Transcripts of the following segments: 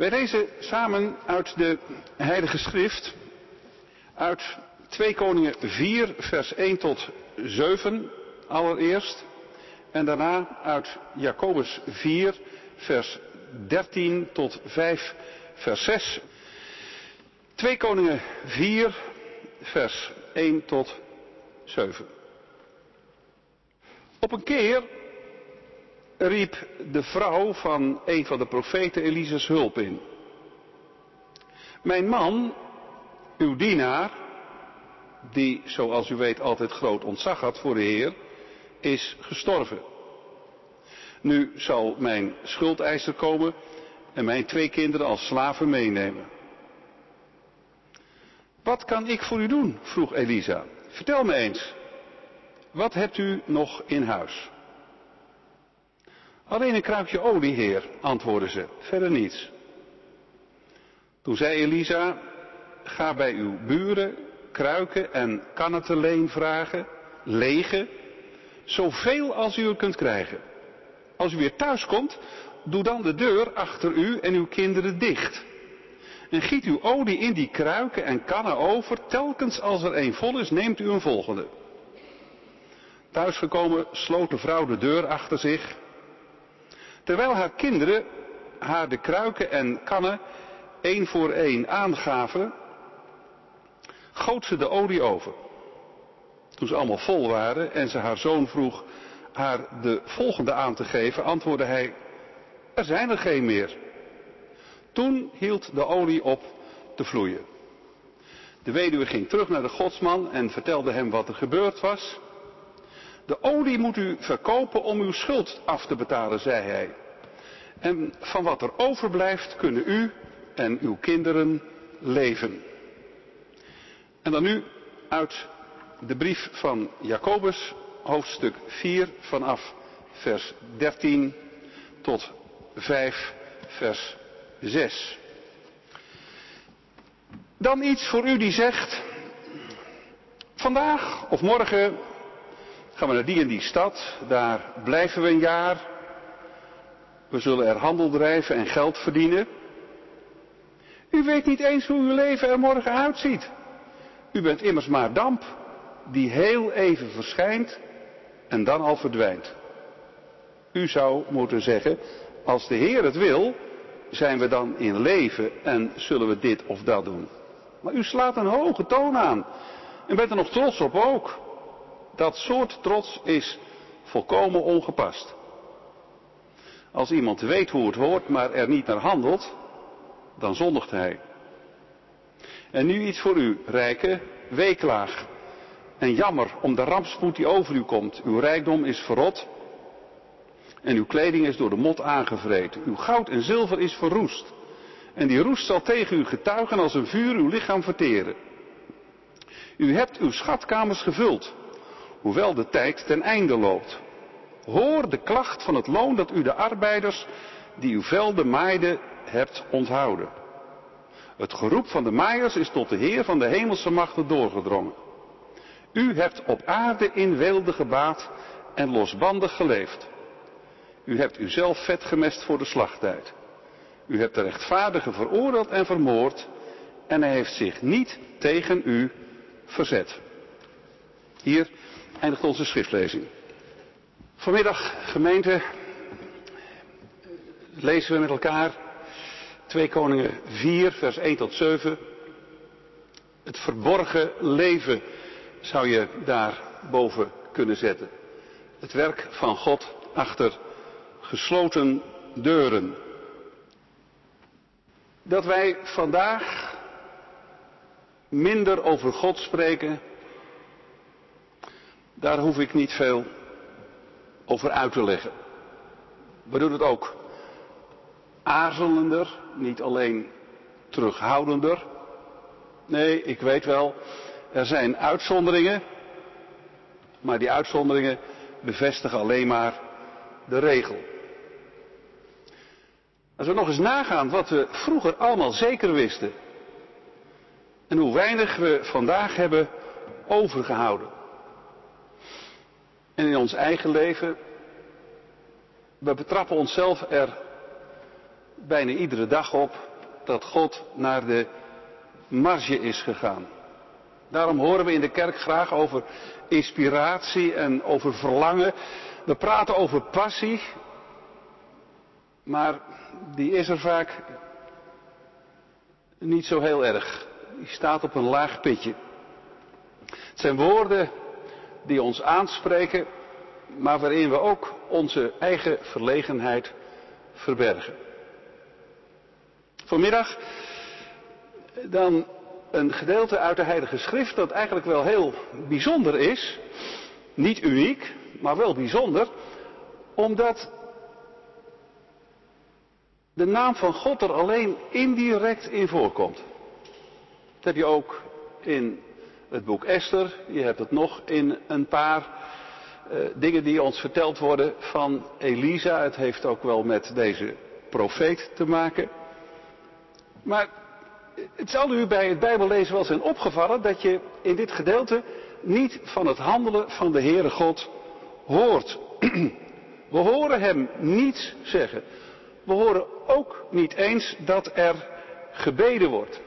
Wij lezen samen uit de Heilige Schrift, uit 2 Koningen 4, vers 1 tot 7 allereerst, en daarna uit Jacobus 4, vers 13 tot 5, vers 6. 2 Koningen 4, vers 1 tot 7. Op een keer riep de vrouw van een van de profeten Elisa's hulp in. Mijn man, uw dienaar, die zoals u weet altijd groot ontzag had voor de Heer, is gestorven. Nu zal mijn schuldeiser komen en mijn twee kinderen als slaven meenemen. Wat kan ik voor u doen? vroeg Elisa. Vertel me eens. Wat hebt u nog in huis? Alleen een kruikje olie, heer, antwoordde ze, verder niets. Toen zei Elisa, ga bij uw buren kruiken en kannen te leen vragen, lege, zoveel als u er kunt krijgen. Als u weer thuis komt, doe dan de deur achter u en uw kinderen dicht. En giet uw olie in die kruiken en kannen over, telkens als er een vol is, neemt u een volgende. Thuisgekomen sloot de vrouw de deur achter zich Terwijl haar kinderen haar de kruiken en kannen één voor één aangaven, goot ze de olie over. Toen ze allemaal vol waren en ze haar zoon vroeg haar de volgende aan te geven, antwoordde hij, er zijn er geen meer. Toen hield de olie op te vloeien. De weduwe ging terug naar de godsman en vertelde hem wat er gebeurd was. De olie moet u verkopen om uw schuld af te betalen, zei hij. En van wat er overblijft kunnen u en uw kinderen leven. En dan nu uit de brief van Jacobus, hoofdstuk 4, vanaf vers 13 tot 5, vers 6. Dan iets voor u die zegt, vandaag of morgen gaan we naar die en die stad, daar blijven we een jaar. We zullen er handel drijven en geld verdienen. U weet niet eens hoe uw leven er morgen uitziet. U bent immers maar damp die heel even verschijnt en dan al verdwijnt. U zou moeten zeggen, als de Heer het wil, zijn we dan in leven en zullen we dit of dat doen. Maar u slaat een hoge toon aan en bent er nog trots op ook. Dat soort trots is volkomen ongepast. Als iemand weet hoe het hoort, maar er niet naar handelt, dan zondigt hij. En nu iets voor u, rijke, weeklaag. En jammer om de rampspoed die over u komt. Uw rijkdom is verrot. En uw kleding is door de mot aangevreten. Uw goud en zilver is verroest. En die roest zal tegen u getuigen als een vuur uw lichaam verteren. U hebt uw schatkamers gevuld hoewel de tijd ten einde loopt. Hoor de klacht van het loon dat u de arbeiders die uw velden maaiden hebt onthouden. Het geroep van de maaiers is tot de Heer van de hemelse machten doorgedrongen. U hebt op aarde in weelde gebaat en losbandig geleefd. U hebt uzelf vet gemest voor de slachttijd. U hebt de rechtvaardige veroordeeld en vermoord en hij heeft zich niet tegen u verzet. Hier eindigt onze schriftlezing. Vanmiddag, gemeente, lezen we met elkaar 2 Koningen 4, vers 1 tot 7. Het verborgen leven zou je daar boven kunnen zetten. Het werk van God achter gesloten deuren. Dat wij vandaag minder over God spreken daar hoef ik niet veel over uit te leggen. We doen het ook aarzelender, niet alleen terughoudender. Nee, ik weet wel, er zijn uitzonderingen, maar die uitzonderingen bevestigen alleen maar de regel. Als we nog eens nagaan wat we vroeger allemaal zeker wisten en hoe weinig we vandaag hebben overgehouden. En in ons eigen leven, we betrappen onszelf er bijna iedere dag op dat God naar de marge is gegaan. Daarom horen we in de kerk graag over inspiratie en over verlangen. We praten over passie, maar die is er vaak niet zo heel erg. Die staat op een laag pitje. Het zijn woorden die ons aanspreken, maar waarin we ook onze eigen verlegenheid verbergen. Vanmiddag dan een gedeelte uit de Heilige Schrift dat eigenlijk wel heel bijzonder is. Niet uniek, maar wel bijzonder, omdat de naam van God er alleen indirect in voorkomt. Dat heb je ook in het boek Esther, je hebt het nog in een paar uh, dingen die ons verteld worden van Elisa. Het heeft ook wel met deze profeet te maken. Maar het zal u bij het Bijbellezen wel zijn opgevallen dat je in dit gedeelte niet van het handelen van de Heere God hoort. We horen hem niets zeggen. We horen ook niet eens dat er gebeden wordt.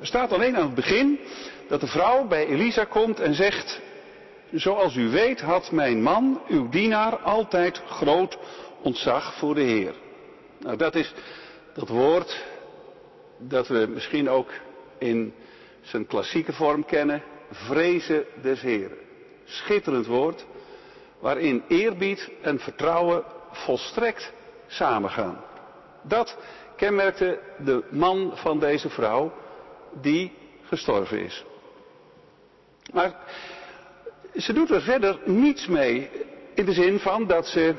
Er staat alleen aan het begin dat de vrouw bij Elisa komt en zegt, zoals u weet had mijn man, uw dienaar, altijd groot ontzag voor de Heer. Nou, dat is dat woord dat we misschien ook in zijn klassieke vorm kennen, vrezen des Heren. Schitterend woord, waarin eerbied en vertrouwen volstrekt samengaan. Dat kenmerkte de man van deze vrouw die gestorven is. Maar ze doet er verder niets mee in de zin van dat ze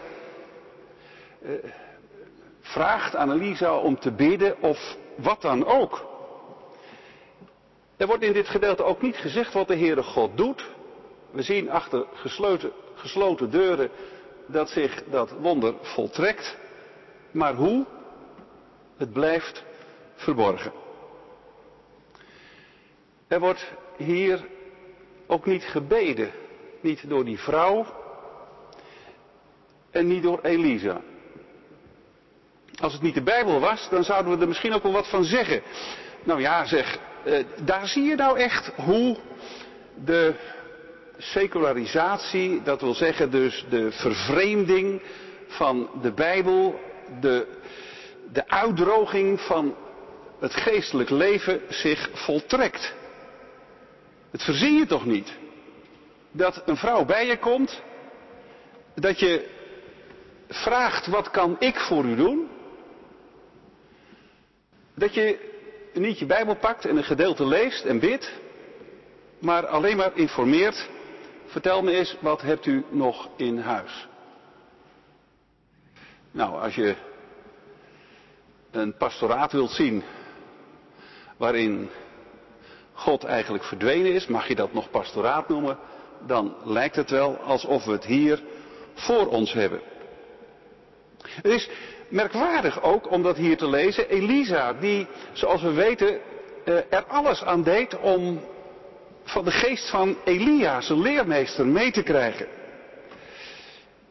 eh, vraagt aan Elisa om te bidden of wat dan ook. Er wordt in dit gedeelte ook niet gezegd wat de Heere God doet. We zien achter gesloten, gesloten deuren dat zich dat wonder voltrekt. Maar hoe? Het blijft verborgen. Er wordt hier ook niet gebeden. Niet door die vrouw en niet door Elisa. Als het niet de Bijbel was, dan zouden we er misschien ook wel wat van zeggen. Nou ja, zeg, eh, daar zie je nou echt hoe de secularisatie, dat wil zeggen dus de vervreemding van de Bijbel, de, de uitdroging van het geestelijk leven zich voltrekt. Het verzin je toch niet? Dat een vrouw bij je komt, dat je vraagt wat kan ik voor u doen? Dat je niet je Bijbel pakt en een gedeelte leest en bidt, maar alleen maar informeert. Vertel me eens, wat hebt u nog in huis? Nou, als je een pastoraat wilt zien waarin God eigenlijk verdwenen is, mag je dat nog pastoraat noemen, dan lijkt het wel alsof we het hier voor ons hebben. Het is merkwaardig ook om dat hier te lezen. Elisa, die, zoals we weten, eh, er alles aan deed om van de geest van Elia, zijn leermeester, mee te krijgen.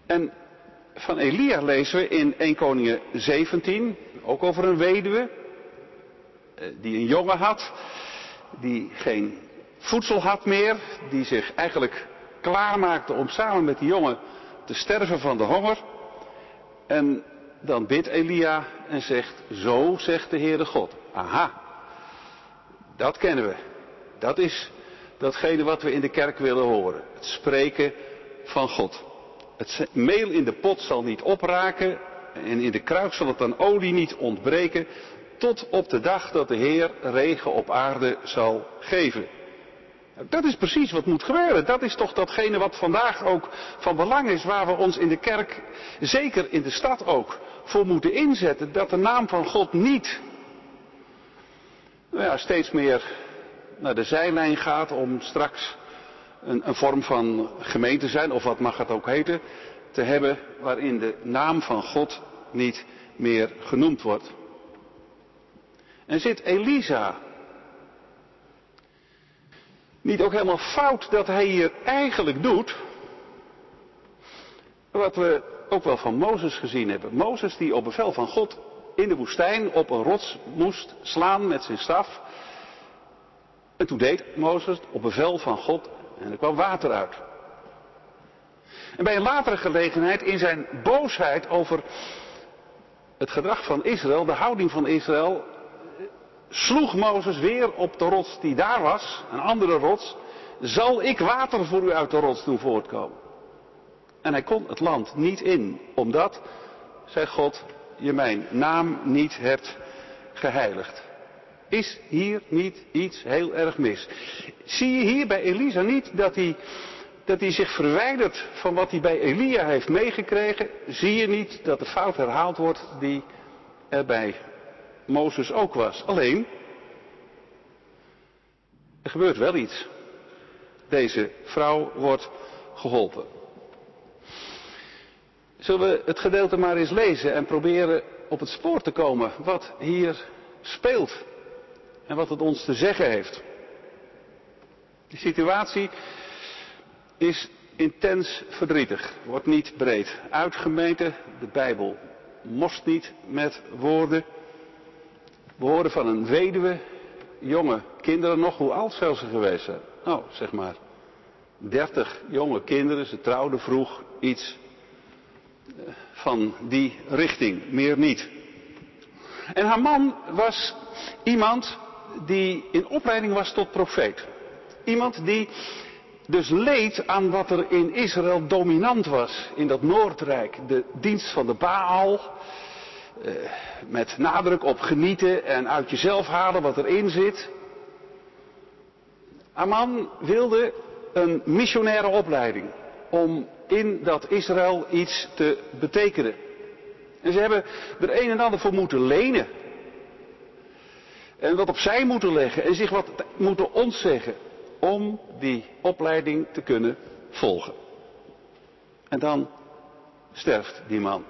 En van Elia lezen we in 1 Koningen 17, ook over een weduwe, eh, die een jongen had, die geen voedsel had meer, die zich eigenlijk klaarmaakte om samen met die jongen te sterven van de honger. En dan bidt Elia en zegt, zo zegt de Heere God. Aha, dat kennen we. Dat is datgene wat we in de kerk willen horen. Het spreken van God. Het meel in de pot zal niet opraken en in de kruik zal het aan olie niet ontbreken, tot op de dag dat de Heer regen op aarde zal geven. Dat is precies wat moet gebeuren. Dat is toch datgene wat vandaag ook van belang is, waar we ons in de kerk, zeker in de stad ook, voor moeten inzetten. Dat de naam van God niet nou ja, steeds meer naar de zijlijn gaat om straks een, een vorm van gemeente zijn, of wat mag het ook heten, te hebben waarin de naam van God niet meer genoemd wordt. En zit Elisa niet ook helemaal fout dat hij hier eigenlijk doet wat we ook wel van Mozes gezien hebben. Mozes die op bevel van God in de woestijn op een rots moest slaan met zijn staf. En toen deed Mozes op bevel van God en er kwam water uit. En bij een latere gelegenheid in zijn boosheid over het gedrag van Israël, de houding van Israël, sloeg Mozes weer op de rots die daar was, een andere rots, zal ik water voor u uit de rots doen voortkomen. En hij kon het land niet in, omdat, zei God, je mijn naam niet hebt geheiligd. Is hier niet iets heel erg mis? Zie je hier bij Elisa niet dat hij, dat hij zich verwijdert van wat hij bij Elia heeft meegekregen? Zie je niet dat de fout herhaald wordt die er bij Mozes ook was? Alleen, er gebeurt wel iets. Deze vrouw wordt geholpen. Zullen we het gedeelte maar eens lezen en proberen op het spoor te komen wat hier speelt en wat het ons te zeggen heeft. De situatie is intens verdrietig, wordt niet breed uitgemeten. De Bijbel most niet met woorden. We horen van een weduwe, jonge kinderen nog, hoe oud zou ze geweest zijn? Nou, zeg maar, dertig jonge kinderen, ze trouwden vroeg, iets van die richting, meer niet. En haar man was iemand die in opleiding was tot profeet. Iemand die dus leed aan wat er in Israël dominant was, in dat Noordrijk. De dienst van de Baal, eh, met nadruk op genieten en uit jezelf halen wat erin zit. Haar man wilde een missionaire opleiding om in dat Israël iets te betekenen. En ze hebben er een en ander voor moeten lenen. En wat opzij moeten leggen en zich wat moeten ontzeggen om die opleiding te kunnen volgen. En dan sterft die man.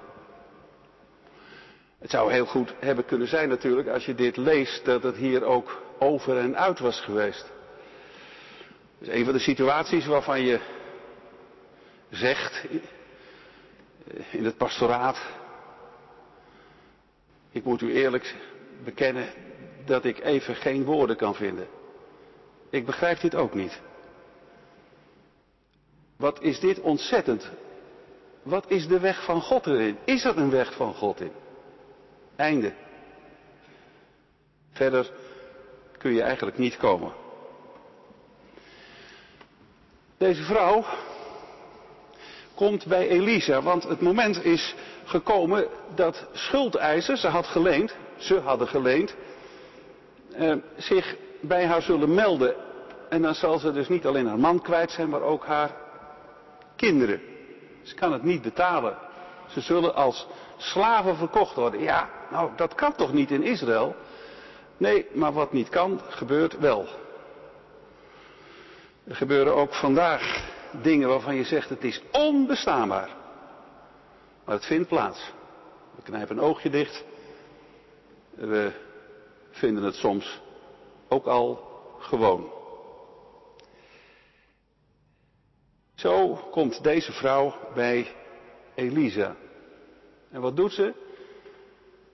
Het zou heel goed hebben kunnen zijn natuurlijk als je dit leest dat het hier ook over en uit was geweest. Is een van de situaties waarvan je zegt in het pastoraat. Ik moet u eerlijk bekennen dat ik even geen woorden kan vinden. Ik begrijp dit ook niet. Wat is dit ontzettend? Wat is de weg van God erin? Is er een weg van God in? Einde. Verder kun je eigenlijk niet komen. Deze vrouw komt bij Elisa, want het moment is gekomen dat schuldeisers, ze had geleend, ze hadden geleend, eh, zich bij haar zullen melden. En dan zal ze dus niet alleen haar man kwijt zijn, maar ook haar kinderen. Ze kan het niet betalen. Ze zullen als slaven verkocht worden. Ja, nou dat kan toch niet in Israël? Nee, maar wat niet kan, gebeurt wel. Er gebeuren ook vandaag dingen waarvan je zegt het is onbestaanbaar. Maar het vindt plaats. We knijpen een oogje dicht. We vinden het soms ook al gewoon. Zo komt deze vrouw bij Elisa. En wat doet ze?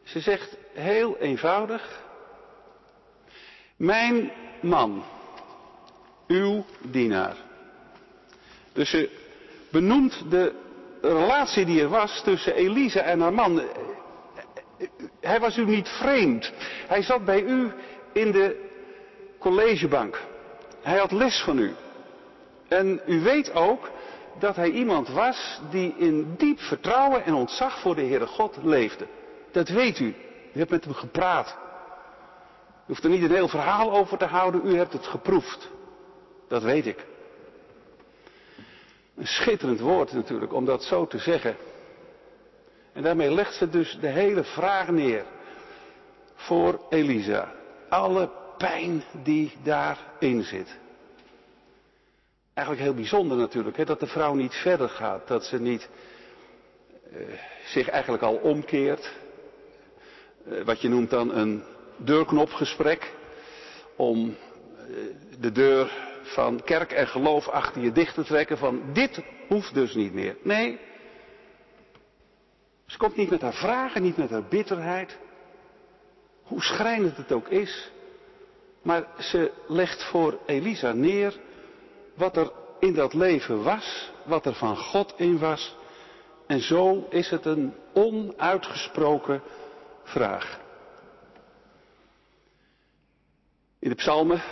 Ze zegt heel eenvoudig: Mijn man, uw dienaar. Dus ze benoemt de relatie die er was tussen Elisa en haar man. Hij was u niet vreemd. Hij zat bij u in de collegebank. Hij had les van u. En u weet ook dat hij iemand was die in diep vertrouwen en ontzag voor de Heere God leefde. Dat weet u. U hebt met hem gepraat. U hoeft er niet een heel verhaal over te houden, u hebt het geproefd. Dat weet ik. Een schitterend woord natuurlijk om dat zo te zeggen. En daarmee legt ze dus de hele vraag neer voor Elisa. Alle pijn die daarin zit. Eigenlijk heel bijzonder natuurlijk, hè, dat de vrouw niet verder gaat, dat ze niet uh, zich eigenlijk al omkeert. Uh, wat je noemt dan een deurknopgesprek, om uh, de deur van kerk en geloof achter je dicht te trekken van dit hoeft dus niet meer. Nee, ze komt niet met haar vragen, niet met haar bitterheid. hoe schrijnend het ook is. Maar ze legt voor Elisa neer wat er in dat leven was, wat er van God in was. En zo is het een onuitgesproken vraag. In de psalmen,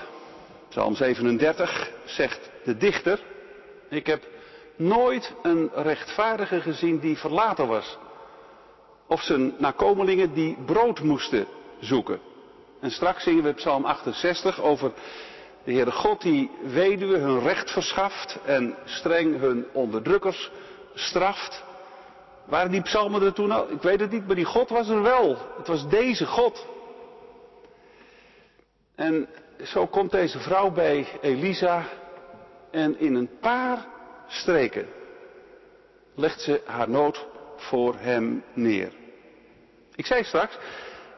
psalm 37, zegt de dichter, ik heb nooit een rechtvaardige gezien die verlaten was. Of zijn nakomelingen die brood moesten zoeken. En straks zingen we psalm 68 over de Heere God die weduwen hun recht verschaft en streng hun onderdrukkers straft. Waren die psalmen er toen al? Ik weet het niet, maar die God was er wel. Het was deze God. En zo komt deze vrouw bij Elisa en in een paar streken legt ze haar nood voor hem neer. Ik zei straks,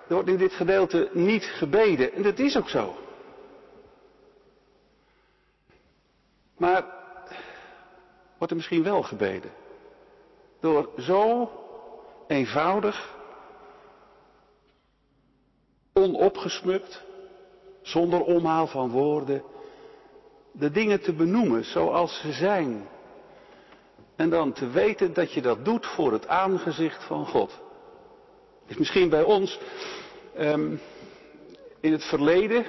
er wordt in dit gedeelte niet gebeden en dat is ook zo. Maar wordt er misschien wel gebeden? Door zo eenvoudig, onopgesmukt, zonder omhaal van woorden, de dingen te benoemen zoals ze zijn. En dan te weten dat je dat doet voor het aangezicht van God. Is misschien bij ons um, in het verleden,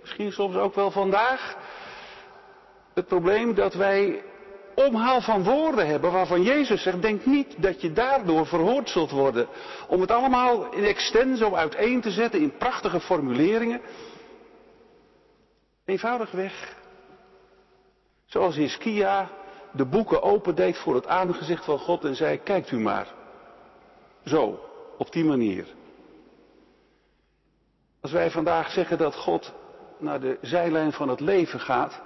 misschien soms ook wel vandaag, het probleem dat wij omhaal van woorden hebben waarvan Jezus zegt, denk niet dat je daardoor verhoord zult worden. Om het allemaal in extenso uiteen te zetten in prachtige formuleringen. Eenvoudig weg. Zoals Hiskia de boeken opendeed voor het aangezicht van God en zei, kijkt u maar. Zo, op die manier. Als wij vandaag zeggen dat God naar de zijlijn van het leven gaat,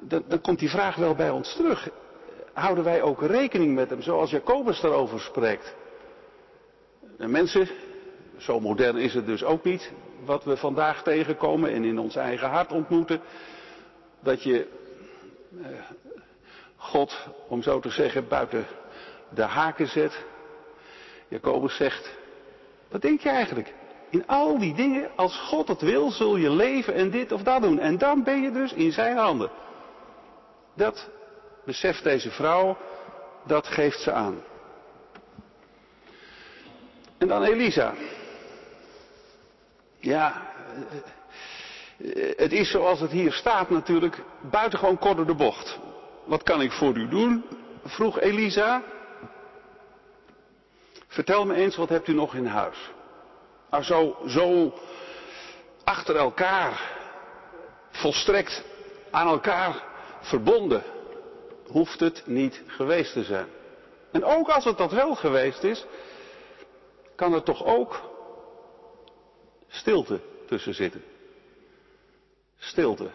dan, komt die vraag wel bij ons terug. Houden wij ook rekening met hem, zoals Jacobus daarover spreekt? En mensen, zo modern is het dus ook niet, wat we vandaag tegenkomen en in ons eigen hart ontmoeten, dat je eh, God, om zo te zeggen, buiten de haken zet. Jacobus zegt, wat denk je eigenlijk? In al die dingen, als God het wil, zul je leven en dit of dat doen. En dan ben je dus in zijn handen. Dat beseft deze vrouw, dat geeft ze aan. En dan Elisa. Ja, eh, het is zoals het hier staat natuurlijk buitengewoon kort door de bocht. Wat kan ik voor u doen? vroeg Elisa. Vertel me eens, wat hebt u nog in huis? Nou, zo, zo achter elkaar, volstrekt aan elkaar verbonden, hoeft het niet geweest te zijn. En ook als het dat wel geweest is, kan er toch ook stilte tussen zitten. Stilte.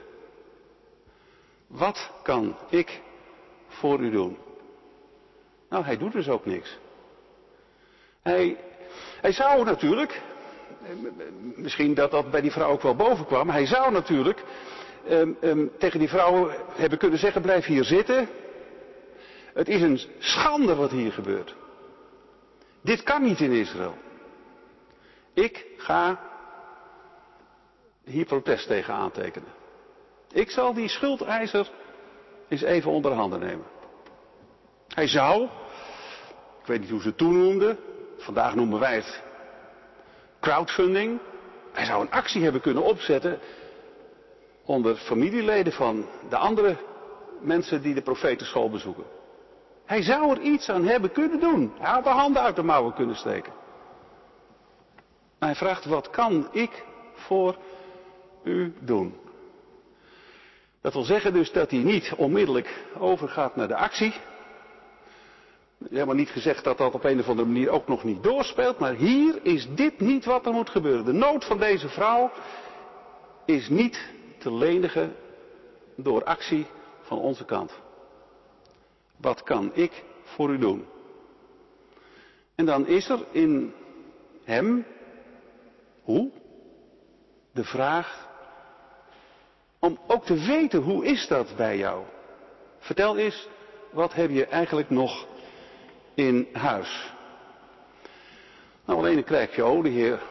Wat kan ik voor u doen? Nou, hij doet dus ook niks. Hij, hij zou natuurlijk, misschien dat dat bij die vrouw ook wel boven kwam, hij zou natuurlijk um, um, tegen die vrouw hebben kunnen zeggen, blijf hier zitten. Het is een schande wat hier gebeurt. Dit kan niet in Israël. Ik ga hier protest tegen aantekenen. Ik zal die schuldeiser eens even onder handen nemen. Hij zou, ik weet niet hoe ze toen noemden, vandaag noemen wij het crowdfunding. Hij zou een actie hebben kunnen opzetten onder familieleden van de andere mensen die de profetenschool bezoeken. Hij zou er iets aan hebben kunnen doen. Hij had de handen uit de mouwen kunnen steken. Maar hij vraagt, wat kan ik voor u doen? Dat wil zeggen dus dat hij niet onmiddellijk overgaat naar de actie. Helemaal niet gezegd dat dat op een of andere manier ook nog niet doorspeelt, maar hier is dit niet wat er moet gebeuren. De nood van deze vrouw is niet te lenigen door actie van onze kant. Wat kan ik voor u doen? En dan is er in hem, hoe? De vraag om ook te weten hoe is dat bij jou. Vertel eens, wat heb je eigenlijk nog in huis? Nou, alleen een krijgje olie, heer.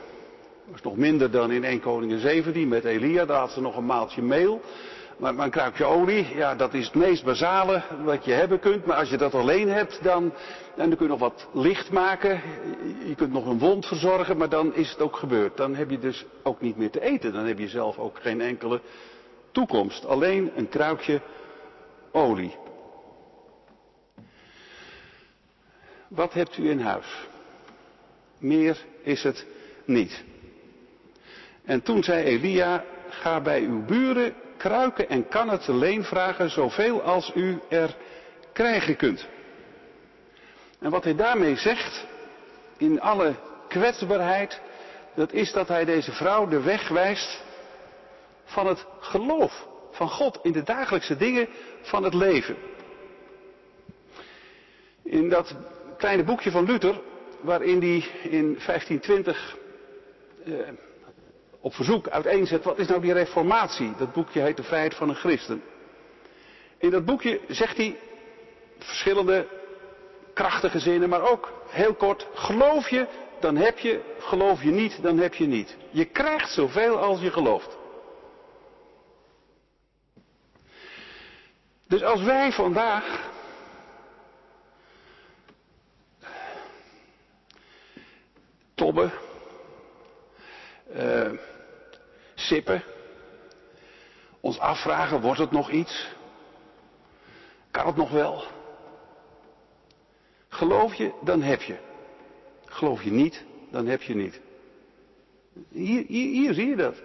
Dat is nog minder dan in 1 Koningin 17 met Elia, daar had ze nog een maaltje meel. Maar, een kruikje olie, ja, dat is het meest basale wat je hebben kunt. Maar als je dat alleen hebt, dan, dan kun je nog wat licht maken. Je kunt nog een wond verzorgen, maar dan is het ook gebeurd. Dan heb je dus ook niet meer te eten. Dan heb je zelf ook geen enkele toekomst. Alleen een kruikje olie. Wat hebt u in huis? Meer is het niet. En toen zei Elia, ga bij uw buren kruiken en kannen te leen vragen, zoveel als u er krijgen kunt. En wat hij daarmee zegt, in alle kwetsbaarheid, dat is dat hij deze vrouw de weg wijst van het geloof van God in de dagelijkse dingen van het leven. In dat kleine boekje van Luther, waarin hij in 1520 eh, op verzoek uiteenzet, wat is nou die reformatie? Dat boekje heet De Vrijheid van een Christen. In dat boekje zegt hij verschillende krachtige zinnen, maar ook heel kort, geloof je, dan heb je, geloof je niet, dan heb je niet. Je krijgt zoveel als je gelooft. Dus als wij vandaag tobben, uh, sippen, ons afvragen, wordt het nog iets? Kan het nog wel? Geloof je, dan heb je. Geloof je niet, dan heb je niet. Hier, hier, zie je dat.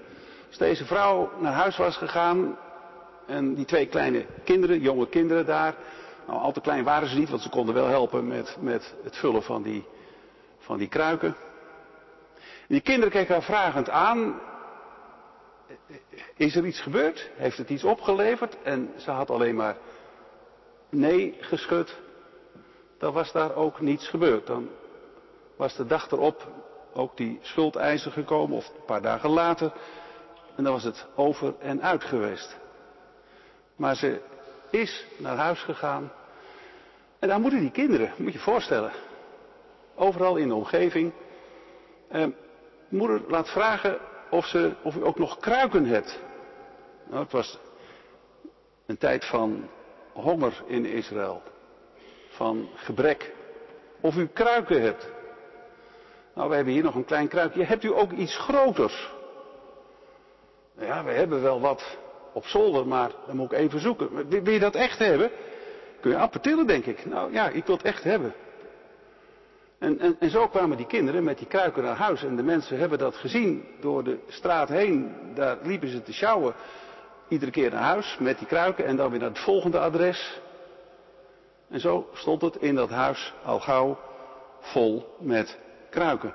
Als deze vrouw naar huis was gegaan en die twee kleine kinderen, jonge kinderen daar, nou al te klein waren ze niet, want ze konden wel helpen met, met het vullen van die, van die kruiken. Die kinderen keken haar vragend aan. Is er iets gebeurd? Heeft het iets opgeleverd? En ze had alleen maar nee geschud. Dan was daar ook niets gebeurd. Dan was de dag erop ook die schuldeiser gekomen, of een paar dagen later. En dan was het over en uit geweest. Maar ze is naar huis gegaan. En daar moeten die kinderen, moet je je voorstellen. Overal in de omgeving. Eh, moeder laat vragen of, ze, of u ook nog kruiken hebt. Nou, het was een tijd van honger in Israël. Van gebrek. Of u kruiken hebt. Nou, we hebben hier nog een klein kruikje. Hebt u ook iets groters? Ja, we hebben wel wat op zolder, maar dan moet ik even zoeken. Wil je dat echt hebben? Kun je appetillen, denk ik. Nou ja, ik wil het echt hebben. En, en, zo kwamen die kinderen met die kruiken naar huis. En de mensen hebben dat gezien door de straat heen. Daar liepen ze te sjouwen. Iedere keer naar huis met die kruiken en dan weer naar het volgende adres. En zo stond het in dat huis al gauw vol met kruiken.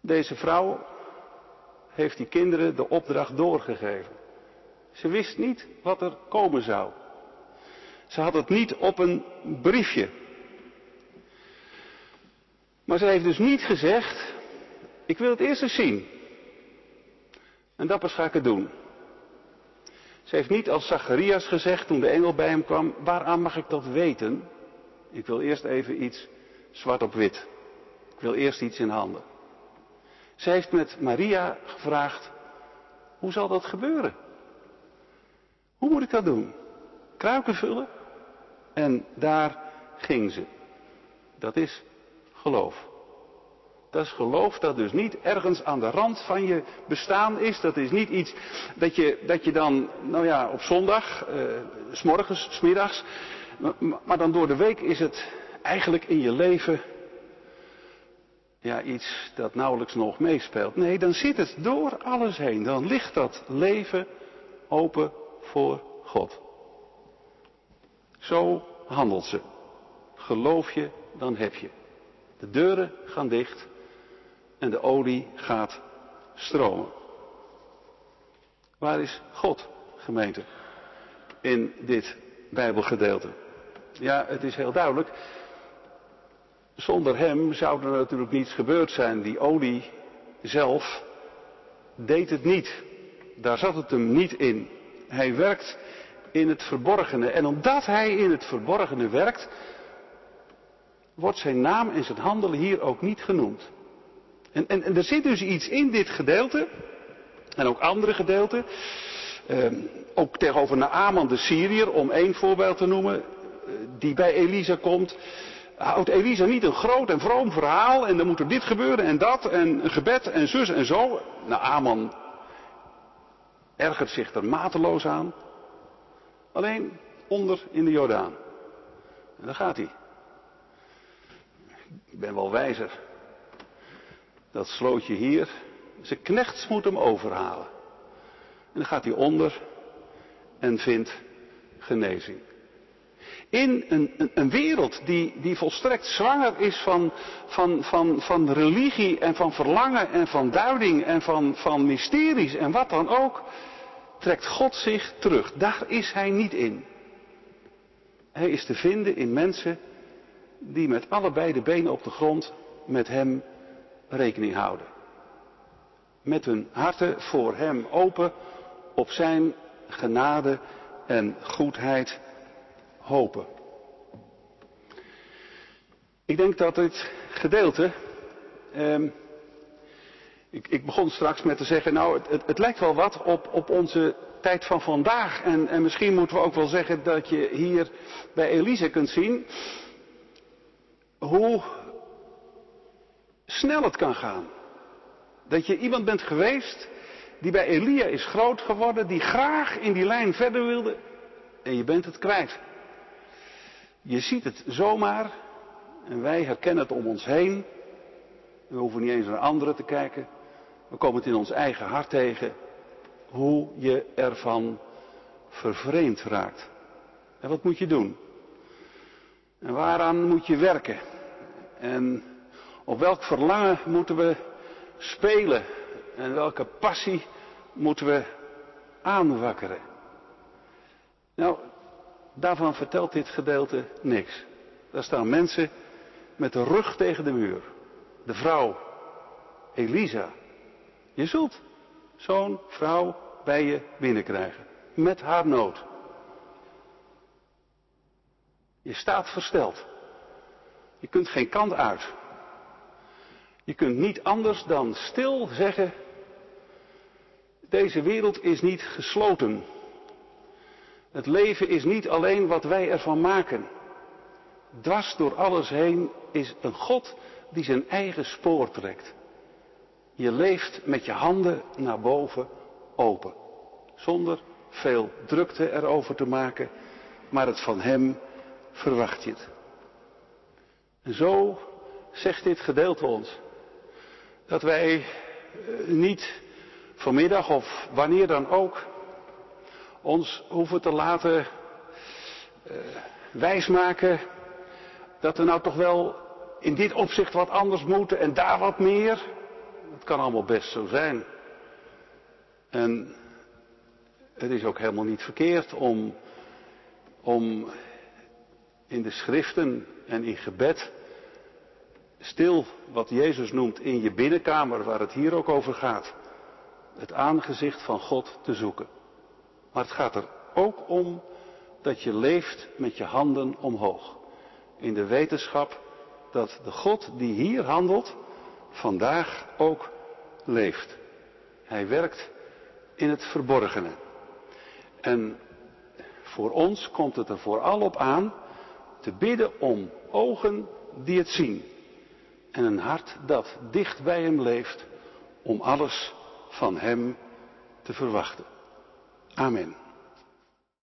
Deze vrouw heeft die kinderen de opdracht doorgegeven. Ze wist niet wat er komen zou. Ze had het niet op een briefje. Maar ze heeft dus niet gezegd, ik wil het eerst eens zien. En dat ga ik het doen. Ze heeft niet als Zacharias gezegd toen de engel bij hem kwam, waaraan mag ik dat weten? Ik wil eerst even iets zwart op wit. Ik wil eerst iets in handen. Ze heeft met Maria gevraagd, hoe zal dat gebeuren? Hoe moet ik dat doen? Kruiken vullen? En daar ging ze. Dat is geloof. Dat is geloof dat dus niet ergens aan de rand van je bestaan is. Dat is niet iets dat je, dat je dan, nou ja, op zondag, s morgens, s middags, maar, maar dan door de week is het eigenlijk in je leven ja, iets dat nauwelijks nog meespeelt. Nee, dan zit het door alles heen. Dan ligt dat leven open voor God. Zo handelt ze. Geloof je, dan heb je. De deuren gaan dicht en de olie gaat stromen. Waar is God, gemeente, in dit Bijbelgedeelte? Ja, het is heel duidelijk. Zonder hem zou er natuurlijk niets gebeurd zijn. Die olie zelf deed het niet. Daar zat het hem niet in. Hij werkt in het verborgene. En omdat hij in het verborgene werkt, wordt zijn naam en zijn handelen hier ook niet genoemd. En, en, er zit dus iets in dit gedeelte, en ook andere gedeelten, eh, ook tegenover Naaman de Syriër, om één voorbeeld te noemen, eh, die bij Elisa komt, houdt Elisa niet een groot en vroom verhaal en dan moet er dit gebeuren en dat en een gebed en zus en zo. Naaman ergert zich er mateloos aan. Alleen onder in de Jordaan. En daar gaat hij. Ik ben wel wijzer. Dat slootje hier. Zijn knechts moet hem overhalen. En dan gaat hij onder en vindt genezing. In een, een, een wereld die, die, volstrekt zwanger is van, van, van, van religie en van verlangen en van duiding en van, van mysteries en wat dan ook, trekt God zich terug. Daar is hij niet in. Hij is te vinden in mensen die met allebei de benen op de grond met hem rekening houden. Met hun harten voor hem open op zijn genade en goedheid hopen. Ik denk dat dit gedeelte. Eh, ik, ik, begon straks met te zeggen, nou, het, het, het lijkt wel wat op, op, onze tijd van vandaag. En, en, misschien moeten we ook wel zeggen dat je hier bij Elise kunt zien hoe snel het kan gaan. Dat je iemand bent geweest die bij Elia is groot geworden, die graag in die lijn verder wilde en je bent het kwijt. Je ziet het zomaar en wij herkennen het om ons heen. We hoeven niet eens naar anderen te kijken. We komen het in ons eigen hart tegen hoe je ervan vervreemd raakt. En wat moet je doen? En waaraan moet je werken? En op welk verlangen moeten we spelen? En welke passie moeten we aanwakkeren? Nou, daarvan vertelt dit gedeelte niks. Daar staan mensen met de rug tegen de muur. De vrouw, Elisa. Je zult zo'n vrouw bij je binnenkrijgen. Met haar nood. Je staat versteld. Je kunt geen kant uit. Je kunt niet anders dan stil zeggen, deze wereld is niet gesloten. Het leven is niet alleen wat wij ervan maken. Dwars door alles heen is een God die zijn eigen spoor trekt. Je leeft met je handen naar boven open. Zonder veel drukte erover te maken, maar het van Hem verwacht je het. En zo zegt dit gedeelte ons. Dat wij eh, niet vanmiddag of wanneer dan ook ons hoeven te laten uh, wijsmaken dat er nou toch wel in dit opzicht wat anders moet en daar wat meer. Het kan allemaal best zo zijn. En het is ook helemaal niet verkeerd om, om in de schriften en in gebed stil wat Jezus noemt in je binnenkamer, waar het hier ook over gaat, het aangezicht van God te zoeken. Maar het gaat er ook om dat je leeft met je handen omhoog. In de wetenschap dat de God die hier handelt, vandaag ook leeft. Hij werkt in het verborgene. En voor ons komt het er vooral op aan te bidden om ogen die het zien. En een hart dat dicht bij hem leeft om alles van hem te verwachten. Amen.